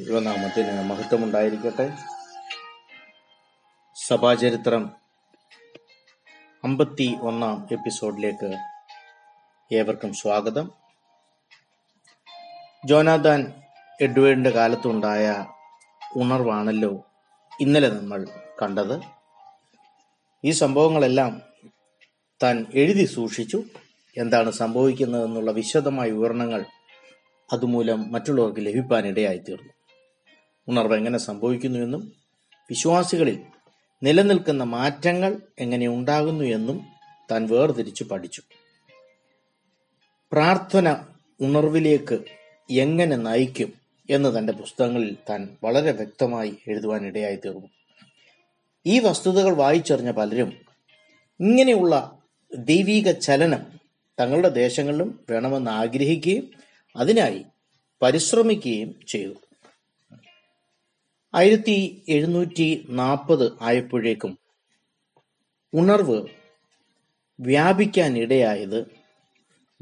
ദൈവനാമത്തിന് മഹത്വമുണ്ടായിരിക്കട്ടെ. സഭാചരിത്രം അമ്പത്തി ഒന്നാം എപ്പിസോഡിലേക്ക് ഏവർക്കും സ്വാഗതം. ജോനാഥാൻ എഡ്വേർഡിന്റെ കാലത്തുണ്ടായ ഉണർവാണല്ലോ ഇന്നലെ നമ്മൾ കണ്ടത്. ഈ സംഭവങ്ങളെല്ലാം താൻ എഴുതി സൂക്ഷിച്ചു. എന്താണ് സംഭവിക്കുന്നതെന്നുള്ള വിശദമായ വിവരണങ്ങൾ അതുമൂലം മറ്റുള്ളവർക്ക് ലഭിക്കാൻ ഇടയായിത്തീർന്നു ഉണർവ് എങ്ങനെ സംഭവിക്കുന്നുവെന്നും വിശ്വാസികളിൽ നിലനിൽക്കുന്ന മാറ്റങ്ങൾ എങ്ങനെ ഉണ്ടാകുന്നു എന്നും താൻ വേർതിരിച്ചു പഠിച്ചു. പ്രാർത്ഥന ഉണർവിലേക്ക് എങ്ങനെ നയിക്കും എന്ന് തന്റെ പുസ്തകങ്ങളിൽ താൻ വളരെ വ്യക്തമായി എഴുതുവാൻ ഇടയായിത്തീർന്നു ഈ വസ്തുതകൾ വായിച്ചറിഞ്ഞ പലരും ഇങ്ങനെയുള്ള ദൈവീക ചലനം തങ്ങളുടെ ദേശങ്ങളിലും വേണമെന്ന് ആഗ്രഹിക്കുകയും അതിനായി പരിശ്രമിക്കുകയും ചെയ്തു. ആയിരത്തി എഴുന്നൂറ്റി നാൽപ്പത് ആയപ്പോഴേക്കും ഉണർവ് വ്യാപിക്കാനിടയായത്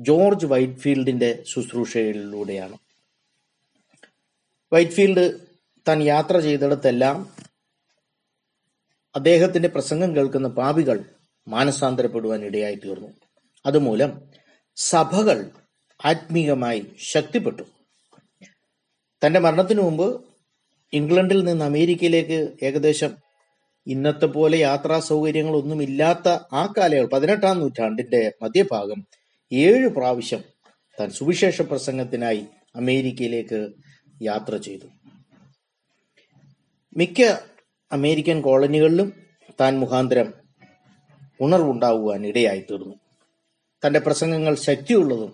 ജോർജ് വൈറ്റ്ഫീൽഡിന്റെ ശുശ്രൂഷയിലൂടെയാണ്. വൈറ്റ്ഫീൽഡ് താൻ യാത്ര ചെയ്തിടത്തെല്ലാം അദ്ദേഹത്തിന്റെ പ്രസംഗം കേൾക്കുന്ന പാപികൾ മാനസാന്തരപ്പെടുവാൻ ഇടയായി തീർന്നു അതുമൂലം സഭകൾ ആത്മീകമായി ശക്തിപ്പെട്ടു. തന്റെ മരണത്തിനു മുമ്പ് ഇംഗ്ലണ്ടിൽ നിന്ന് അമേരിക്കയിലേക്ക് ഏകദേശം ഇന്നത്തെ പോലെ യാത്രാ സൗകര്യങ്ങളൊന്നും ഇല്ലാത്ത ആ കാലയളവ് പതിനെട്ടാം നൂറ്റാണ്ടിന്റെ മധ്യഭാഗം ഏഴ് പ്രാവശ്യം താൻ സുവിശേഷ പ്രസംഗത്തിനായി അമേരിക്കയിലേക്ക് യാത്ര ചെയ്തു. മിക്ക അമേരിക്കൻ കോളനികളിലും താൻ മുഖാന്തരം ഉണർവുണ്ടാകുവാൻ ഇടയായി തീർന്നു തന്റെ പ്രസംഗങ്ങൾ ശക്തിയുള്ളതും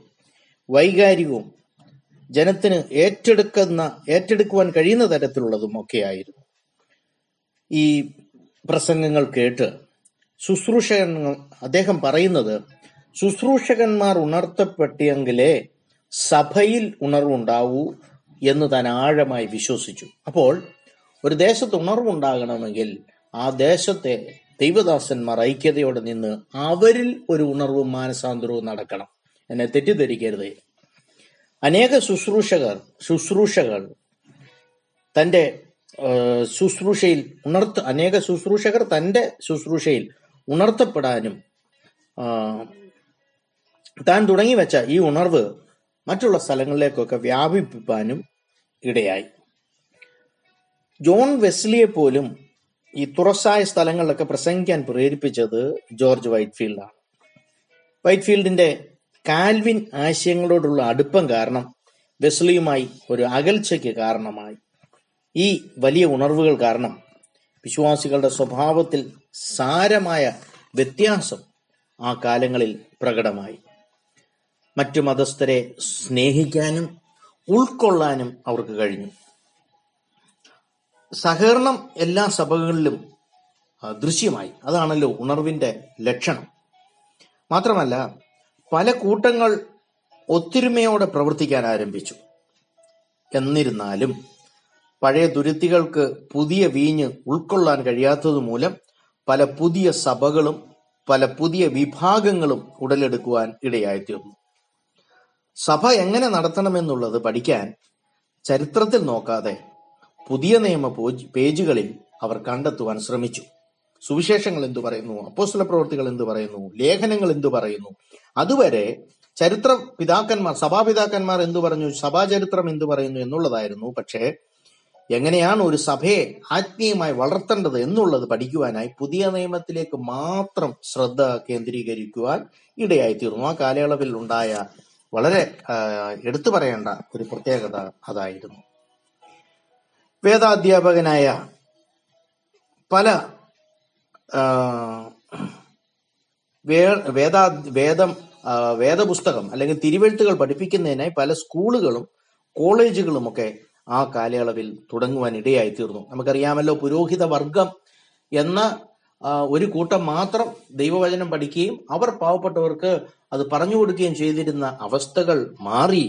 വൈകാരികവും ജനത്തിന് ഏറ്റെടുക്കുന്ന ഏറ്റെടുക്കുവാൻ കഴിയുന്ന തരത്തിലുള്ളതും ഒക്കെയായിരുന്നു. ഈ പ്രസംഗങ്ങൾ കേട്ട് ശുശ്രൂഷകൻ അദ്ദേഹം പറയുന്നത് ശുശ്രൂഷകന്മാർ ഉണർത്തപ്പെട്ടെങ്കിലേ സഭയിൽ ഉണർവുണ്ടാവൂ എന്ന് താൻ ആഴമായി വിശ്വസിച്ചു. അപ്പോൾ ഒരു ദേശത്ത് ഉണർവുണ്ടാകണമെങ്കിൽ ആ ദേശത്തെ ദൈവദാസന്മാർ ഐക്യതയോടെ നിന്ന് അവരിൽ ഒരു ഉണർവും മാനസാന്തരവും നടക്കണം. എന്നെ തെറ്റിദ്ധരിക്കരുതേ. അനേക ശുശ്രൂഷകർ ശുശ്രൂഷകൾ തന്റെ ശുശ്രൂഷയിൽ ഉണർത്ത അനേക ശുശ്രൂഷകർ തന്റെ ശുശ്രൂഷയിൽ ഉണർത്തപ്പെടാനും താൻ തുടങ്ങി വെച്ച ഈ ഉണർവ് മറ്റുള്ള സ്ഥലങ്ങളിലേക്കൊക്കെ വ്യാപിപ്പിക്കാനും ഇടയായി. ജോൺ വെസ്ലിയെ പോലും ഈ തുറസായ സ്ഥലങ്ങളിലൊക്കെ പ്രസംഗിക്കാൻ പ്രേരിപ്പിച്ചത് ജോർജ് വൈറ്റ്ഫീൽഡാണ്. വൈറ്റ്ഫീൽഡിന്റെ കാൽവിൻ ആശയങ്ങളോടുള്ള അടുപ്പം കാരണം വെസ്ലിയുമായി ഒരു അകൽച്ചയ്ക്ക് കാരണമായി. ഈ വലിയ ഉണർവുകൾ കാരണം വിശ്വാസികളുടെ സ്വഭാവത്തിൽ സാരമായ വ്യത്യാസം ആ കാലങ്ങളിൽ പ്രകടമായി. മറ്റു മതസ്ഥരെ സ്നേഹിക്കാനും ഉൾക്കൊള്ളാനും അവർക്ക് കഴിഞ്ഞു. സഹകരണം എല്ലാ സഭകളിലും ദൃശ്യമായി. അതാണല്ലോ ഉണർവിന്റെ ലക്ഷണം. മാത്രമല്ല പല കൂട്ടങ്ങൾ ഒത്തൊരുമയോടെ പ്രവർത്തിക്കാൻ ആരംഭിച്ചു. എന്നിരുന്നാലും പഴയ ദുരിതികൾക്ക് പുതിയ വീഞ്ഞ് ഉൾക്കൊള്ളാൻ കഴിയാത്തത് മൂലം പല പുതിയ സഭകളും പല പുതിയ വിഭാഗങ്ങളും ഉടലെടുക്കുവാൻ ഇടയായിത്തീർന്നു. സഭ എങ്ങനെ നടത്തണമെന്നുള്ളത് പഠിക്കാൻ ചരിത്രത്തിൽ നോക്കാതെ പുതിയ നിയമ പേജുകളിൽ അവർ കണ്ടെത്തുവാൻ ശ്രമിച്ചു. സുവിശേഷങ്ങൾ എന്തു പറയുന്നു? അപ്പോസ്തല പ്രവൃത്തികൾ എന്തു പറയുന്നു? ലേഖനങ്ങൾ എന്തു പറയുന്നു? അതുവരെ ചരിത്ര പിതാക്കന്മാർ സഭാപിതാക്കന്മാർ എന്തു പറഞ്ഞു? സഭാചരിത്രം എന്തു പറയുന്നു എന്നുള്ളതായിരുന്നു. പക്ഷേ എങ്ങനെയാണ് ഒരു സഭയെ ആത്മീയമായി വളർത്തേണ്ടത് എന്നുള്ളത് പഠിക്കുവാനായി പുതിയ നിയമത്തിലേക്ക് മാത്രം ശ്രദ്ധ കേന്ദ്രീകരിക്കുവാൻ ഇടയായി തീർന്നു ആ കാലയളവിൽ ഉണ്ടായ വളരെ എടുത്തു പറയേണ്ട ഒരു പ്രത്യേകത അതായിരുന്നു. വേദാധ്യാപകനായ പല വേദാ വേദം വേദപുസ്തകം അല്ലെങ്കിൽ തിരുവെഴുത്തുകൾ പഠിപ്പിക്കുന്നതിനായി പല സ്കൂളുകളും കോളേജുകളും ഒക്കെ ആ കാലയളവിൽ തുടങ്ങുവാൻ ഇടയായി തീർന്നു നമുക്കറിയാമല്ലോ പുരോഹിത വർഗം എന്ന ഒരു കൂട്ടം മാത്രം ദൈവവചനം പഠിക്കുകയും അവർ പാവപ്പെട്ടവർക്ക് അത് പറഞ്ഞു കൊടുക്കുകയും ചെയ്തിരുന്ന അവസ്ഥകൾ മാറി.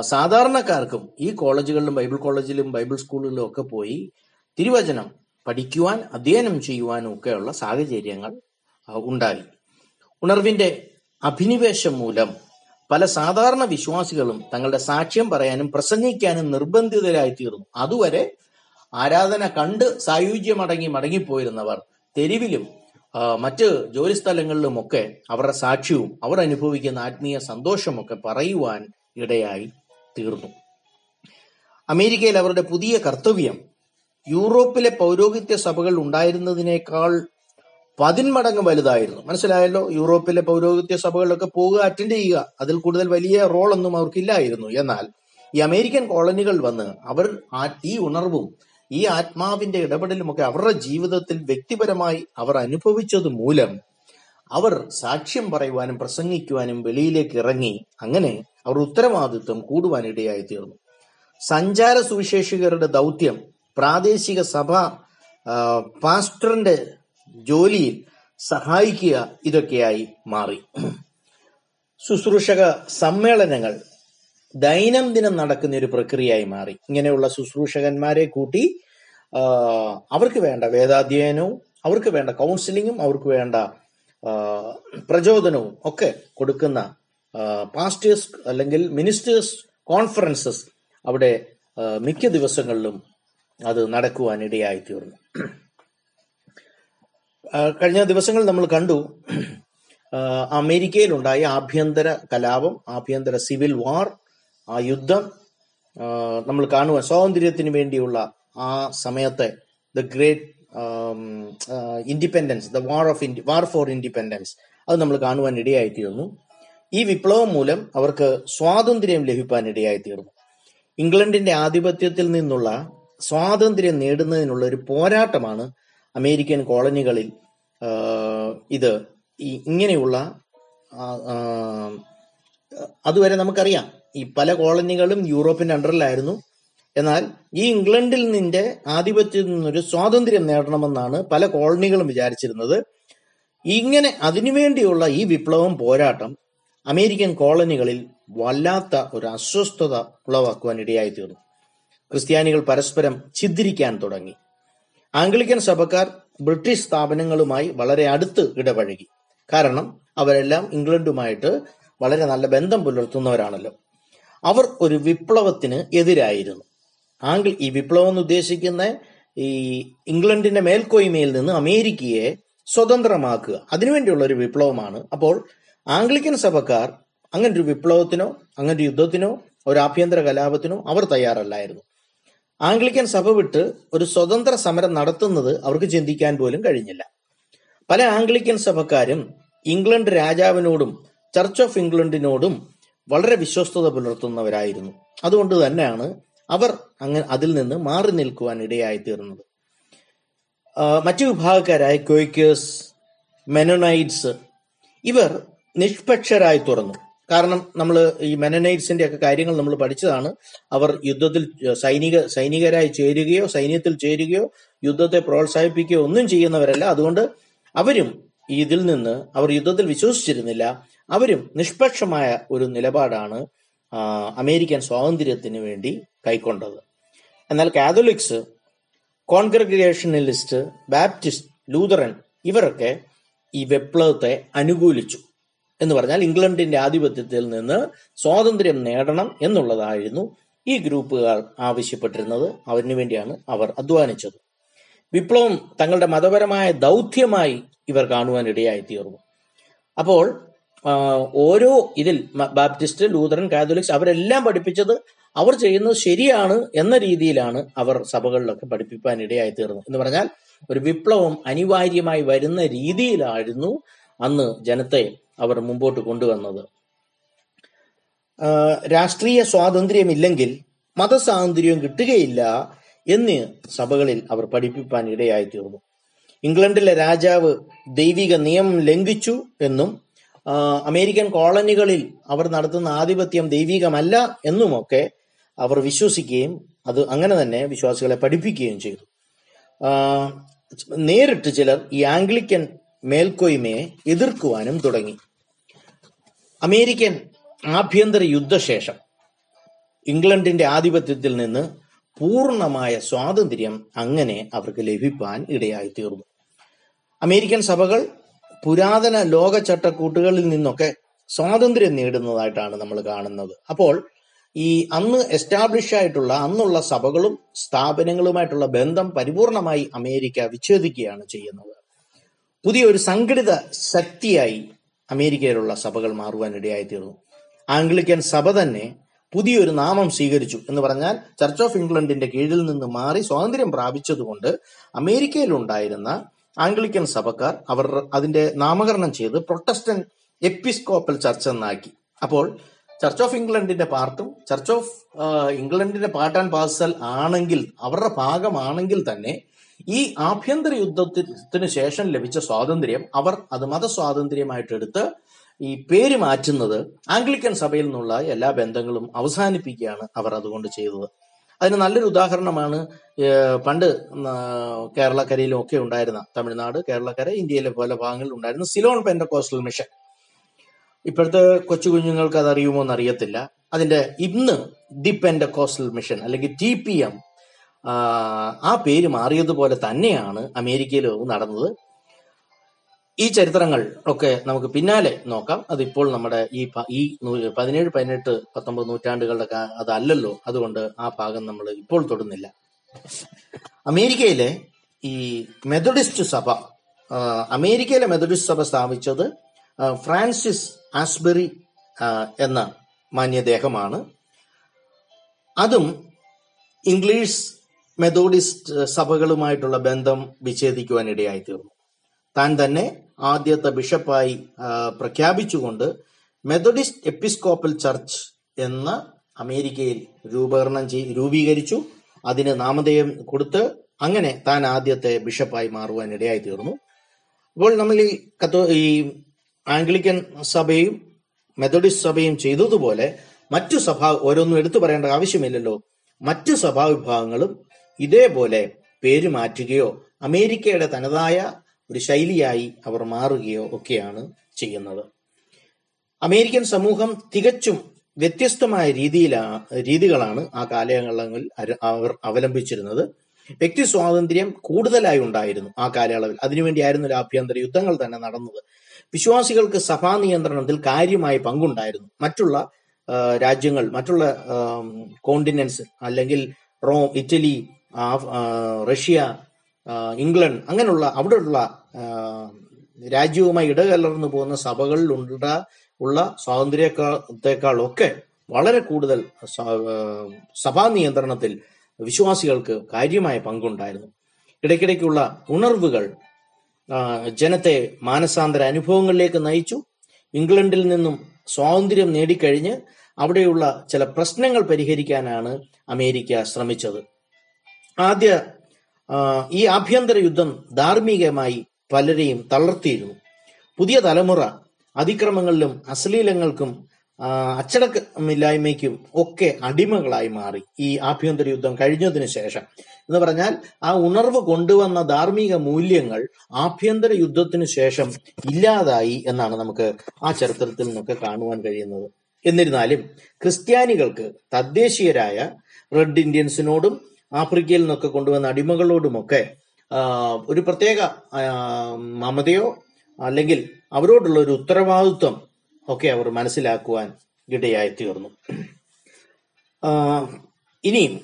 സാധാരണക്കാർക്കും ഈ കോളേജുകളിലും ബൈബിൾ കോളേജിലും ബൈബിൾ സ്കൂളിലും ഒക്കെ പോയി തിരുവചനം പഠിക്കുവാൻ അധ്യയനം ചെയ്യുവാനും ഒക്കെയുള്ള സാഹചര്യങ്ങൾ ഉണ്ടായി. ഉണർവിന്റെ അഭിനിവേശം മൂലം പല സാധാരണ വിശ്വാസികളും തങ്ങളുടെ സാക്ഷ്യം പറയാനും പ്രസംഗിക്കാനും നിർബന്ധിതരായി തീർന്നു അതുവരെ ആരാധന കണ്ട് സായുജ്യമടങ്ങി മടങ്ങിപ്പോയിരുന്നവർ തെരുവിലും മറ്റ് ജോലിസ്ഥലങ്ങളിലുമൊക്കെ അവരുടെ സാക്ഷ്യവും അവർ അനുഭവിക്കുന്ന ആത്മീയ സന്തോഷമൊക്കെ പറയുവാൻ ഇടയായി തീർന്നു അമേരിക്കയിൽ അവരുടെ പുതിയ കർത്തവ്യം യൂറോപ്പിലെ പൗരോഹിത്യ സഭകൾ ഉണ്ടായിരുന്നതിനേക്കാൾ പതിന്മടങ്ങ് വലുതായിരുന്നു. മനസ്സിലായല്ലോ? യൂറോപ്പിലെ പൗരോഹിത്യ സഭകളിലൊക്കെ പോവുക അറ്റൻഡ് ചെയ്യുക അതിൽ കൂടുതൽ വലിയ റോൾ ഒന്നും അവർക്കില്ലായിരുന്നു. എന്നാൽ ഈ അമേരിക്കൻ കോളനികൾ വന്ന് അവർ ഈ ഉണർവും ഈ ആത്മാവിന്റെ ഇടപെടലുമൊക്കെ അവരുടെ ജീവിതത്തിൽ വ്യക്തിപരമായി അവർ അനുഭവിച്ചത് മൂലം അവർ സാക്ഷ്യം പറയുവാനും പ്രസംഗിക്കുവാനും വെളിയിലേക്ക് ഇറങ്ങി. അങ്ങനെ അവർ ഉത്തരവാദിത്വം കൂടുവാനിടയായി തീർന്നു സഞ്ചാര സുവിശേഷകരുടെ ദൗത്യം പ്രാദേശിക സഭ പാസ്റ്ററിന്റെ ജോലിയിൽ സഹായിക്കുക ഇതൊക്കെയായി മാറി. ശുശ്രൂഷക സമ്മേളനങ്ങൾ ദൈനംദിനം നടക്കുന്ന ഒരു പ്രക്രിയയായി മാറി. ഇങ്ങനെയുള്ള ശുശ്രൂഷകന്മാരെ കൂട്ടി അവർക്ക് വേണ്ട വേദാധ്യയനവും അവർക്ക് വേണ്ട കൗൺസിലിങ്ങും അവർക്ക് വേണ്ട പ്രചോദനവും ഒക്കെ കൊടുക്കുന്ന പാസ്റ്റേഴ്സ് അല്ലെങ്കിൽ മിനിസ്റ്റേഴ്സ് കോൺഫറൻസസ് അവിടെ മിക്ക ദിവസങ്ങളിലും അത് നടക്കുവാൻ ഇടയായി തീർന്നു കഴിഞ്ഞ ദിവസങ്ങൾ നമ്മൾ കണ്ടു അമേരിക്കയിലുണ്ടായ ആഭ്യന്തര കലാപം ആഭ്യന്തര സിവിൽ വാർ ആ യുദ്ധം നമ്മൾ കാണുവാൻ സ്വാതന്ത്ര്യത്തിന് വേണ്ടിയുള്ള ആ സമയത്തെ the great independence the war of war for independence അത് നമ്മൾ കാണുവാൻ ഇടയായി തീർന്നു ഈ വിപ്ലവം മൂലം അവർക്ക് സ്വാതന്ത്ര്യം ലഭിക്കാൻ ഇടയായി തീർന്നു ഇംഗ്ലണ്ടിന്റെ ആധിപത്യത്തിൽ നിന്നുള്ള സ്വാതന്ത്ര്യം നേടുന്നതിനുള്ള ഒരു പോരാട്ടമാണ് അമേരിക്കൻ കോളനികളിൽ ഇത്. ഇങ്ങനെയുള്ള അതുവരെ നമുക്കറിയാം. ഈ പല കോളനികളും യൂറോപ്പിന്റെ അണ്ടറിലായിരുന്നു. എന്നാൽ ഈ ഇംഗ്ലണ്ടിൽ നിന്റെ ആധിപത്യത്തിൽ നിന്നൊരു സ്വാതന്ത്ര്യം നേടണമെന്നാണ് പല കോളനികളും വിചാരിച്ചിരുന്നത്. ഇങ്ങനെ അതിനുവേണ്ടിയുള്ള ഈ വിപ്ലവം പോരാട്ടം അമേരിക്കൻ കോളനികളിൽ വല്ലാത്ത ഒരു അസ്വസ്ഥത ഉളവാക്കുവാൻ ഇടയായി തീർന്നു ക്രിസ്ത്യാനികൾ പരസ്പരം ഛിദ്രിക്കാൻ തുടങ്ങി. ആംഗ്ലിക്കൻ സഭക്കാർ ബ്രിട്ടീഷ് സ്ഥാപനങ്ങളുമായി വളരെ അടുത്ത് ഇടപഴകി. കാരണം അവരെല്ലാം ഇംഗ്ലണ്ടുമായിട്ട് വളരെ നല്ല ബന്ധം പുലർത്തുന്നവരാണല്ലോ. അവർ ഒരു വിപ്ലവത്തിന് എതിരായിരുന്നു. ആംഗ്ല ഈ വിപ്ലവം എന്ന് ഉദ്ദേശിക്കുന്ന ഈ ഇംഗ്ലണ്ടിന്റെ മേൽക്കോയ്മയിൽ നിന്ന് അമേരിക്കയെ സ്വതന്ത്രമാക്കുക. അതിനുവേണ്ടിയുള്ള ഒരു വിപ്ലവമാണ്. അപ്പോൾ ആംഗ്ലിക്കൻ സഭക്കാർ അങ്ങനൊരു വിപ്ലവത്തിനോ അങ്ങനൊരു യുദ്ധത്തിനോ ഒരു ആഭ്യന്തര കലാപത്തിനോ അവർ തയ്യാറല്ലായിരുന്നു. ആംഗ്ലിക്കൻ സഭ വിട്ട് ഒരു സ്വതന്ത്ര സമരം നടത്തുന്നത് അവർക്ക് ചിന്തിക്കാൻ പോലും കഴിഞ്ഞില്ല. പല ആംഗ്ലിക്കൻ സഭക്കാരും ഇംഗ്ലണ്ട് രാജാവിനോടും ചർച്ച് ഓഫ് ഇംഗ്ലണ്ടിനോടും വളരെ വിശ്വസ്തത പുലർത്തുന്നവരായിരുന്നു. അതുകൊണ്ട് തന്നെയാണ് അവർ അങ്ങനെ അതിൽ നിന്ന് മാറി നിൽക്കുവാൻ ഇടയായി തീർന്നത്. മറ്റു വിഭാഗക്കാരായ ക്വേക്കേഴ്സ് മെനോനൈറ്റ്സ് ഇവർ നിഷ്പക്ഷരായി തുറന്നു. കാരണം നമ്മൾ ഈ മെനനൈറ്റ്സിന്റെ ഒക്കെ കാര്യങ്ങൾ നമ്മൾ പഠിച്ചതാണ്. അവർ യുദ്ധത്തിൽ സൈനിക സൈനികരായി ചേരുകയോ സൈന്യത്തിൽ ചേരുകയോ യുദ്ധത്തെ പ്രോത്സാഹിപ്പിക്കുകയോ ഒന്നും ചെയ്യുന്നവരല്ല. അതുകൊണ്ട് അവരും ഇതിൽ നിന്ന് അവർ യുദ്ധത്തിൽ വിശ്വസിച്ചിരുന്നില്ല. അവരും നിഷ്പക്ഷമായ ഒരു നിലപാടാണ് അമേരിക്കൻ സ്വാതന്ത്ര്യത്തിന് വേണ്ടി കൈക്കൊണ്ടത്. എന്നാൽ കാതോലിക്സ് കോൺഗ്രഗേഷണലിസ്റ്റ് ബാപ്റ്റിസ്റ്റ് ലൂതറൻ ഇവരൊക്കെ ഈ വിപ്ലവത്തെ അനുകൂലിച്ചു. എന്ന് പറഞ്ഞാൽ ഇംഗ്ലണ്ടിന്റെ ആധിപത്യത്തിൽ നിന്ന് സ്വാതന്ത്ര്യം നേടണം എന്നുള്ളതായിരുന്നു ഈ ഗ്രൂപ്പുകാർ ആവശ്യപ്പെട്ടിരുന്നത്. അവന് വേണ്ടിയാണ് അവർ അധ്വാനിച്ചത്. വിപ്ലവം തങ്ങളുടെ മതപരമായ ദൗത്യമായി ഇവർ കാണുവാൻ ഇടയായി തീർന്നു അപ്പോൾ ഓരോ ഇതിൽ ബാപ്റ്റിസ്റ്റ് ലൂതറൻ കാതോലിക്സ് അവരെല്ലാം പഠിപ്പിച്ചത് അവർ ചെയ്യുന്നത് ശരിയാണ് എന്ന രീതിയിലാണ് അവർ സഭകളിലൊക്കെ പഠിപ്പിക്കാൻ ഇടയായി തീർന്നു എന്ന് പറഞ്ഞാൽ ഒരു വിപ്ലവം അനിവാര്യമായി വരുന്ന രീതിയിലായിരുന്നു അന്ന് ജനത്തെ അവർ മുമ്പോട്ട് കൊണ്ടുവന്നത്. രാഷ്ട്രീയ സ്വാതന്ത്ര്യമില്ലെങ്കിൽ മതസ്വാതന്ത്ര്യവും കിട്ടുകയില്ല എന്ന് സഭകളിൽ അവർ പഠിപ്പിക്കാൻ ഇടയായി തീർന്നു ഇംഗ്ലണ്ടിലെ രാജാവ് ദൈവിക നിയമം ലംഘിച്ചു എന്നും അമേരിക്കൻ കോളനികളിൽ അവർ നടത്തുന്ന ആധിപത്യം ദൈവികമല്ല എന്നുമൊക്കെ അവർ വിശ്വസിക്കുകയും അത് അങ്ങനെ തന്നെ വിശ്വാസികളെ പഠിപ്പിക്കുകയും ചെയ്തു. നേരിട്ട് ചിലർ ഈ ആംഗ്ലിക്കൻ മേൽക്കോയ്മയെ എതിർക്കുവാനും തുടങ്ങി. അമേരിക്കൻ ആഭ്യന്തര യുദ്ധശേഷം ഇംഗ്ലണ്ടിന്റെ ആധിപത്യത്തിൽ നിന്ന് പൂർണമായ സ്വാതന്ത്ര്യം അങ്ങനെ അവർക്ക് ലഭിക്കാൻ ഇടയായി തീർന്നു അമേരിക്കൻ സഭകൾ പുരാതന ലോക ചട്ടക്കൂട്ടുകളിൽ നിന്നൊക്കെ സ്വാതന്ത്ര്യം നേടുന്നതായിട്ടാണ് നമ്മൾ കാണുന്നത്. അപ്പോൾ ഈ അന്ന് എസ്റ്റാബ്ലിഷ് ആയിട്ടുള്ള അന്നുള്ള സഭകളും സ്ഥാപനങ്ങളുമായിട്ടുള്ള ബന്ധം പരിപൂർണമായി അമേരിക്ക വിച്ഛേദിക്കുകയാണ് ചെയ്യുന്നത്. പുതിയൊരു സംഘടിത ശക്തിയായി അമേരിക്കയിലുള്ള സഭകൾ മാറുവാൻ തീർന്നു ആംഗ്ലിക്കൻ സഭ തന്നെ പുതിയൊരു നാമം സ്വീകരിച്ചു എന്ന് പറഞ്ഞാൽ ചർച്ച് ഓഫ് ഇംഗ്ലണ്ടിന്റെ കീഴിൽ നിന്ന് മാറി സ്വാതന്ത്ര്യം പ്രാപിച്ചതുകൊണ്ട് അമേരിക്കയിലുണ്ടായിരുന്ന ആംഗ്ലിക്കൻ സഭക്കാർ അവർ അതിന്റെ നാമകരണം ചെയ്ത് പ്രൊട്ടസ്റ്റന്റ് എപ്പിസ്കോപ്പൽ ചർച്ച് എന്നാക്കി. അപ്പോൾ ചർച്ച് ഓഫ് ഇംഗ്ലണ്ടിന്റെ പാർട്ടും ചർച്ച് ഓഫ് ഇംഗ്ലണ്ടിന്റെ പാർട്ട് ആൻഡ് പാർസൽ ആണെങ്കിൽ അവരുടെ ഭാഗമാണെങ്കിൽ തന്നെ ഈ ആഭ്യന്തര യുദ്ധത്തിന് ശേഷം ലഭിച്ച സ്വാതന്ത്ര്യം അവർ അത് മതസ്വാതന്ത്ര്യമായിട്ടെടുത്ത് ഈ പേര് മാറ്റുന്നത് ആംഗ്ലിക്കൻ സഭയിൽ നിന്നുള്ള എല്ലാ ബന്ധങ്ങളും അവസാനിപ്പിക്കുകയാണ് അവർ അതുകൊണ്ട് ചെയ്തത്. അതിന് നല്ലൊരു ഉദാഹരണമാണ് പണ്ട് കേരളക്കരയിലും ഒക്കെ ഉണ്ടായിരുന്ന തമിഴ്നാട് കേരളക്കര ഇന്ത്യയിലെ പല ഭാഗങ്ങളിൽ ഉണ്ടായിരുന്ന സിലോൺ പെൻഡക്കോസ്റ്റൽ മിഷൻ. ഇപ്പോഴത്തെ കൊച്ചു കുഞ്ഞുങ്ങൾക്ക് അത് അറിയുമോ എന്ന് അറിയത്തില്ല അതിന്റെ ഇന്ന് ദി പെൻഡക്കോസ്റ്റൽ മിഷൻ അല്ലെങ്കിൽ ടി പി എം ആ പേര് മാറിയതുപോലെ തന്നെയാണ് അമേരിക്കയിൽ നടന്നത്. ഈ ചരിത്രങ്ങൾ ഒക്കെ നമുക്ക് പിന്നാലെ നോക്കാം. അതിപ്പോൾ നമ്മുടെ ഈ ഈ പതിനേഴ് പതിനെട്ട് പത്തൊമ്പത് നൂറ്റാണ്ടുകളുടെ അതല്ലല്ലോ. അതുകൊണ്ട് ആ ഭാഗം നമ്മൾ ഇപ്പോൾ തൊടുന്നില്ല. അമേരിക്കയിലെ ഈ മെതഡിസ്റ്റ് സഭ അമേരിക്കയിലെ മെതഡിസ്റ്റ് സഭ സ്ഥാപിച്ചത് ഫ്രാൻസിസ് ആസ്ബെറി എന്ന മാന്യദേഹമാണ്. അതും ഇംഗ്ലീഷ് മെത്തോഡിസ്റ്റ് സഭകളുമായിട്ടുള്ള ബന്ധം വിച്ഛേദിക്കുവാൻ ഇടയായി തീർന്നു താൻ തന്നെ ആദ്യത്തെ ബിഷപ്പായി പ്രഖ്യാപിച്ചുകൊണ്ട് മെത്തഡിസ്റ്റ് എപ്പിസ്കോപ്പൽ ചർച്ച് എന്ന അമേരിക്കയിൽ രൂപകരണം ചെയ് രൂപീകരിച്ചു. അതിന് നാമധേയം കൊടുത്ത് അങ്ങനെ താൻ ആദ്യത്തെ ബിഷപ്പായി മാറുവാൻ ഇടയായി തീർന്നു അപ്പോൾ നമ്മൾ ഈ കത്തോ ഈ ആംഗ്ലിക്കൻ സഭയും മെത്തഡിസ്റ്റ് സഭയും ചെയ്തതുപോലെ മറ്റു സഭാ ഓരോന്നും എടുത്തു പറയേണ്ട ആവശ്യമില്ലല്ലോ. മറ്റു സഭാവിഭാഗങ്ങളും ഇതേപോലെ പേര് മാറ്റുകയോ അമേരിക്കയുടെ തനതായ ഒരു ശൈലിയായി അവർ മാറുകയോ ഒക്കെയാണ് ചെയ്യുന്നത്. അമേരിക്കൻ സമൂഹം തികച്ചും വ്യത്യസ്തമായ രീതിയിലാ രീതികളാണ് ആ കാലയളവിൽ അവർ അവലംബിച്ചിരുന്നത്. വ്യക്തി സ്വാതന്ത്ര്യം കൂടുതലായി ഉണ്ടായിരുന്നു ആ കാലയളവിൽ. അതിനുവേണ്ടിയായിരുന്നു ആഭ്യന്തര യുദ്ധങ്ങൾ തന്നെ നടന്നത്. വിശ്വാസികൾക്ക് സഭാ നിയന്ത്രണത്തിൽ കാര്യമായ പങ്കുണ്ടായിരുന്നു. മറ്റുള്ള രാജ്യങ്ങൾ മറ്റുള്ള കോണ്ടിനൻസ് അല്ലെങ്കിൽ റോം ഇറ്റലി റഷ്യ ഇംഗ്ലണ്ട് അങ്ങനെയുള്ള അവിടെയുള്ള രാജ്യവുമായി ഇടകലർന്നു പോകുന്ന സഭകളിൽ ഉണ്ട ഉള്ള സ്വാതന്ത്ര്യത്തെക്കാളൊക്കെ വളരെ കൂടുതൽ സഭാ നിയന്ത്രണത്തിൽ വിശ്വാസികൾക്ക് കാര്യമായ പങ്കുണ്ടായിരുന്നു. ഇടയ്ക്കിടയ്ക്കുള്ള ഉണർവുകൾ ജനത്തെ മാനസാന്തര അനുഭവങ്ങളിലേക്ക് നയിച്ചു. ഇംഗ്ലണ്ടിൽ നിന്നും സ്വാതന്ത്ര്യം നേടിക്കഴിഞ്ഞ് അവിടെയുള്ള ചില പ്രശ്നങ്ങൾ പരിഹരിക്കാനാണ് അമേരിക്ക ശ്രമിച്ചത്. ആദ്യ ഈ ആഭ്യന്തര യുദ്ധം ധാർമ്മികമായി പലരെയും തളർത്തിയിരുന്നു. പുതിയ തലമുറ അതിക്രമങ്ങളിലും അശ്ലീലങ്ങൾക്കും അച്ചടക്കമില്ലായ്മയ്ക്കും ഒക്കെ അടിമകളായി മാറി ഈ ആഭ്യന്തര യുദ്ധം കഴിഞ്ഞതിന് ശേഷം. എന്ന് പറഞ്ഞാൽ ആ ഉണർവ് കൊണ്ടുവന്ന ധാർമ്മിക മൂല്യങ്ങൾ ആഭ്യന്തര യുദ്ധത്തിന് ശേഷം ഇല്ലാതായി എന്നാണ് നമുക്ക് ആ ചരിത്രത്തിൽ നിന്നൊക്കെ കാണുവാൻ കഴിയുന്നത്. എന്നിരുന്നാലും ക്രിസ്ത്യാനികൾക്ക് തദ്ദേശീയരായ റെഡ് ഇന്ത്യൻസിനോടും ആഫ്രിക്കയിൽ നിന്നൊക്കെ കൊണ്ടുവന്ന അടിമകളോടുമൊക്കെ ഒരു പ്രത്യേക മമതയോ അല്ലെങ്കിൽ അവരോടുള്ള ഒരു ഉത്തരവാദിത്വം ഒക്കെ അവർ മനസ്സിലാക്കുവാൻ ഇടയായി തീർന്നു. ഇനിയും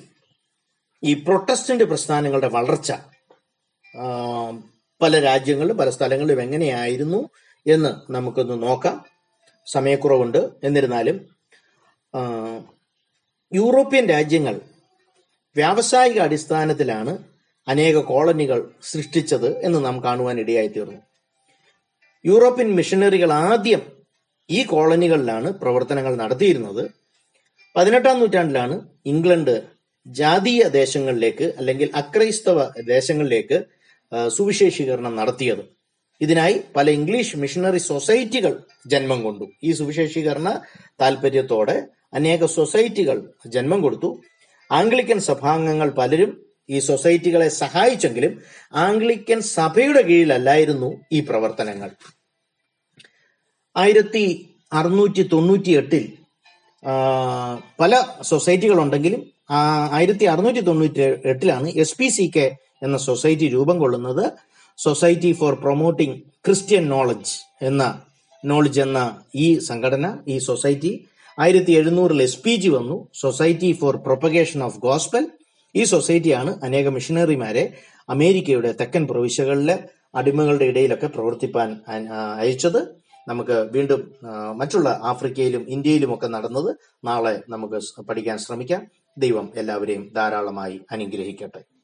ഈ പ്രൊട്ടസ്റ്റന്റ് പ്രസ്ഥാനങ്ങളുടെ വളർച്ച പല രാജ്യങ്ങളിലും പല സ്ഥലങ്ങളിലും എങ്ങനെയായിരുന്നു എന്ന് നമുക്കൊന്ന് നോക്കാം. സമയക്കുറവുണ്ട്. എന്നിരുന്നാലും യൂറോപ്യൻ രാജ്യങ്ങൾ വ്യാവസായിക അടിസ്ഥാനത്തിലാണ് അനേക കോളനികൾ സൃഷ്ടിച്ചത് എന്ന് നാം കാണുവാൻ ഇടയായി തീർന്നു. യൂറോപ്യൻ മിഷനറികൾ ആദ്യം ഈ കോളനികളിലാണ് പ്രവർത്തനങ്ങൾ നടത്തിയിരുന്നത്. പതിനെട്ടാം നൂറ്റാണ്ടിലാണ് ഇംഗ്ലണ്ട് ജാതീയ ദേശങ്ങളിലേക്ക് അല്ലെങ്കിൽ അക്രൈസ്തവ ദേശങ്ങളിലേക്ക് സുവിശേഷീകരണം നടത്തിയത്. ഇതിനായി പല ഇംഗ്ലീഷ് മിഷണറി സൊസൈറ്റികൾ ജന്മം കൊണ്ടു. ഈ സുവിശേഷീകരണ താല്പര്യത്തോടെ അനേക സൊസൈറ്റികൾ ജന്മം കൊടുത്തു. ആംഗ്ലിക്കൻ സഭാംഗങ്ങൾ പലരും ഈ സൊസൈറ്റികളെ സഹായിച്ചെങ്കിലും ആംഗ്ലിക്കൻ സഭയുടെ കീഴിലല്ലായിരുന്നു ഈ പ്രവർത്തനങ്ങൾ. ആയിരത്തി അറുന്നൂറ്റി തൊണ്ണൂറ്റി എട്ടിൽ പല സൊസൈറ്റികളുണ്ടെങ്കിലും ആയിരത്തി അറുന്നൂറ്റി തൊണ്ണൂറ്റി എട്ടിലാണ് എസ് പി സി കെ എന്ന സൊസൈറ്റി രൂപം കൊള്ളുന്നത്. Society for promoting Christian knowledge എന്ന നോളജ് എന്ന ഈ സംഘടന ഈ സൊസൈറ്റി ആയിരത്തി എഴുന്നൂറിൽ എസ് പി ജി വന്നു. Society for propagation of gospel ഈ സൊസൈറ്റിയാണ് അനേക മിഷനറിമാരെ അമേരിക്കയുടെ തെക്കൻ പ്രവിശ്യകളിലെ അടിമകളുടെ ഇടയിലൊക്കെ പ്രവർത്തിപ്പാൻ അയച്ചത്. നമുക്ക് വീണ്ടും മറ്റുള്ള ആഫ്രിക്കയിലും ഇന്ത്യയിലും ഒക്കെ നടന്നത് നാളെ നമുക്ക് പഠിക്കാൻ ശ്രമിക്കാം. ദൈവം എല്ലാവരെയും ധാരാളമായി അനുഗ്രഹിക്കട്ടെ.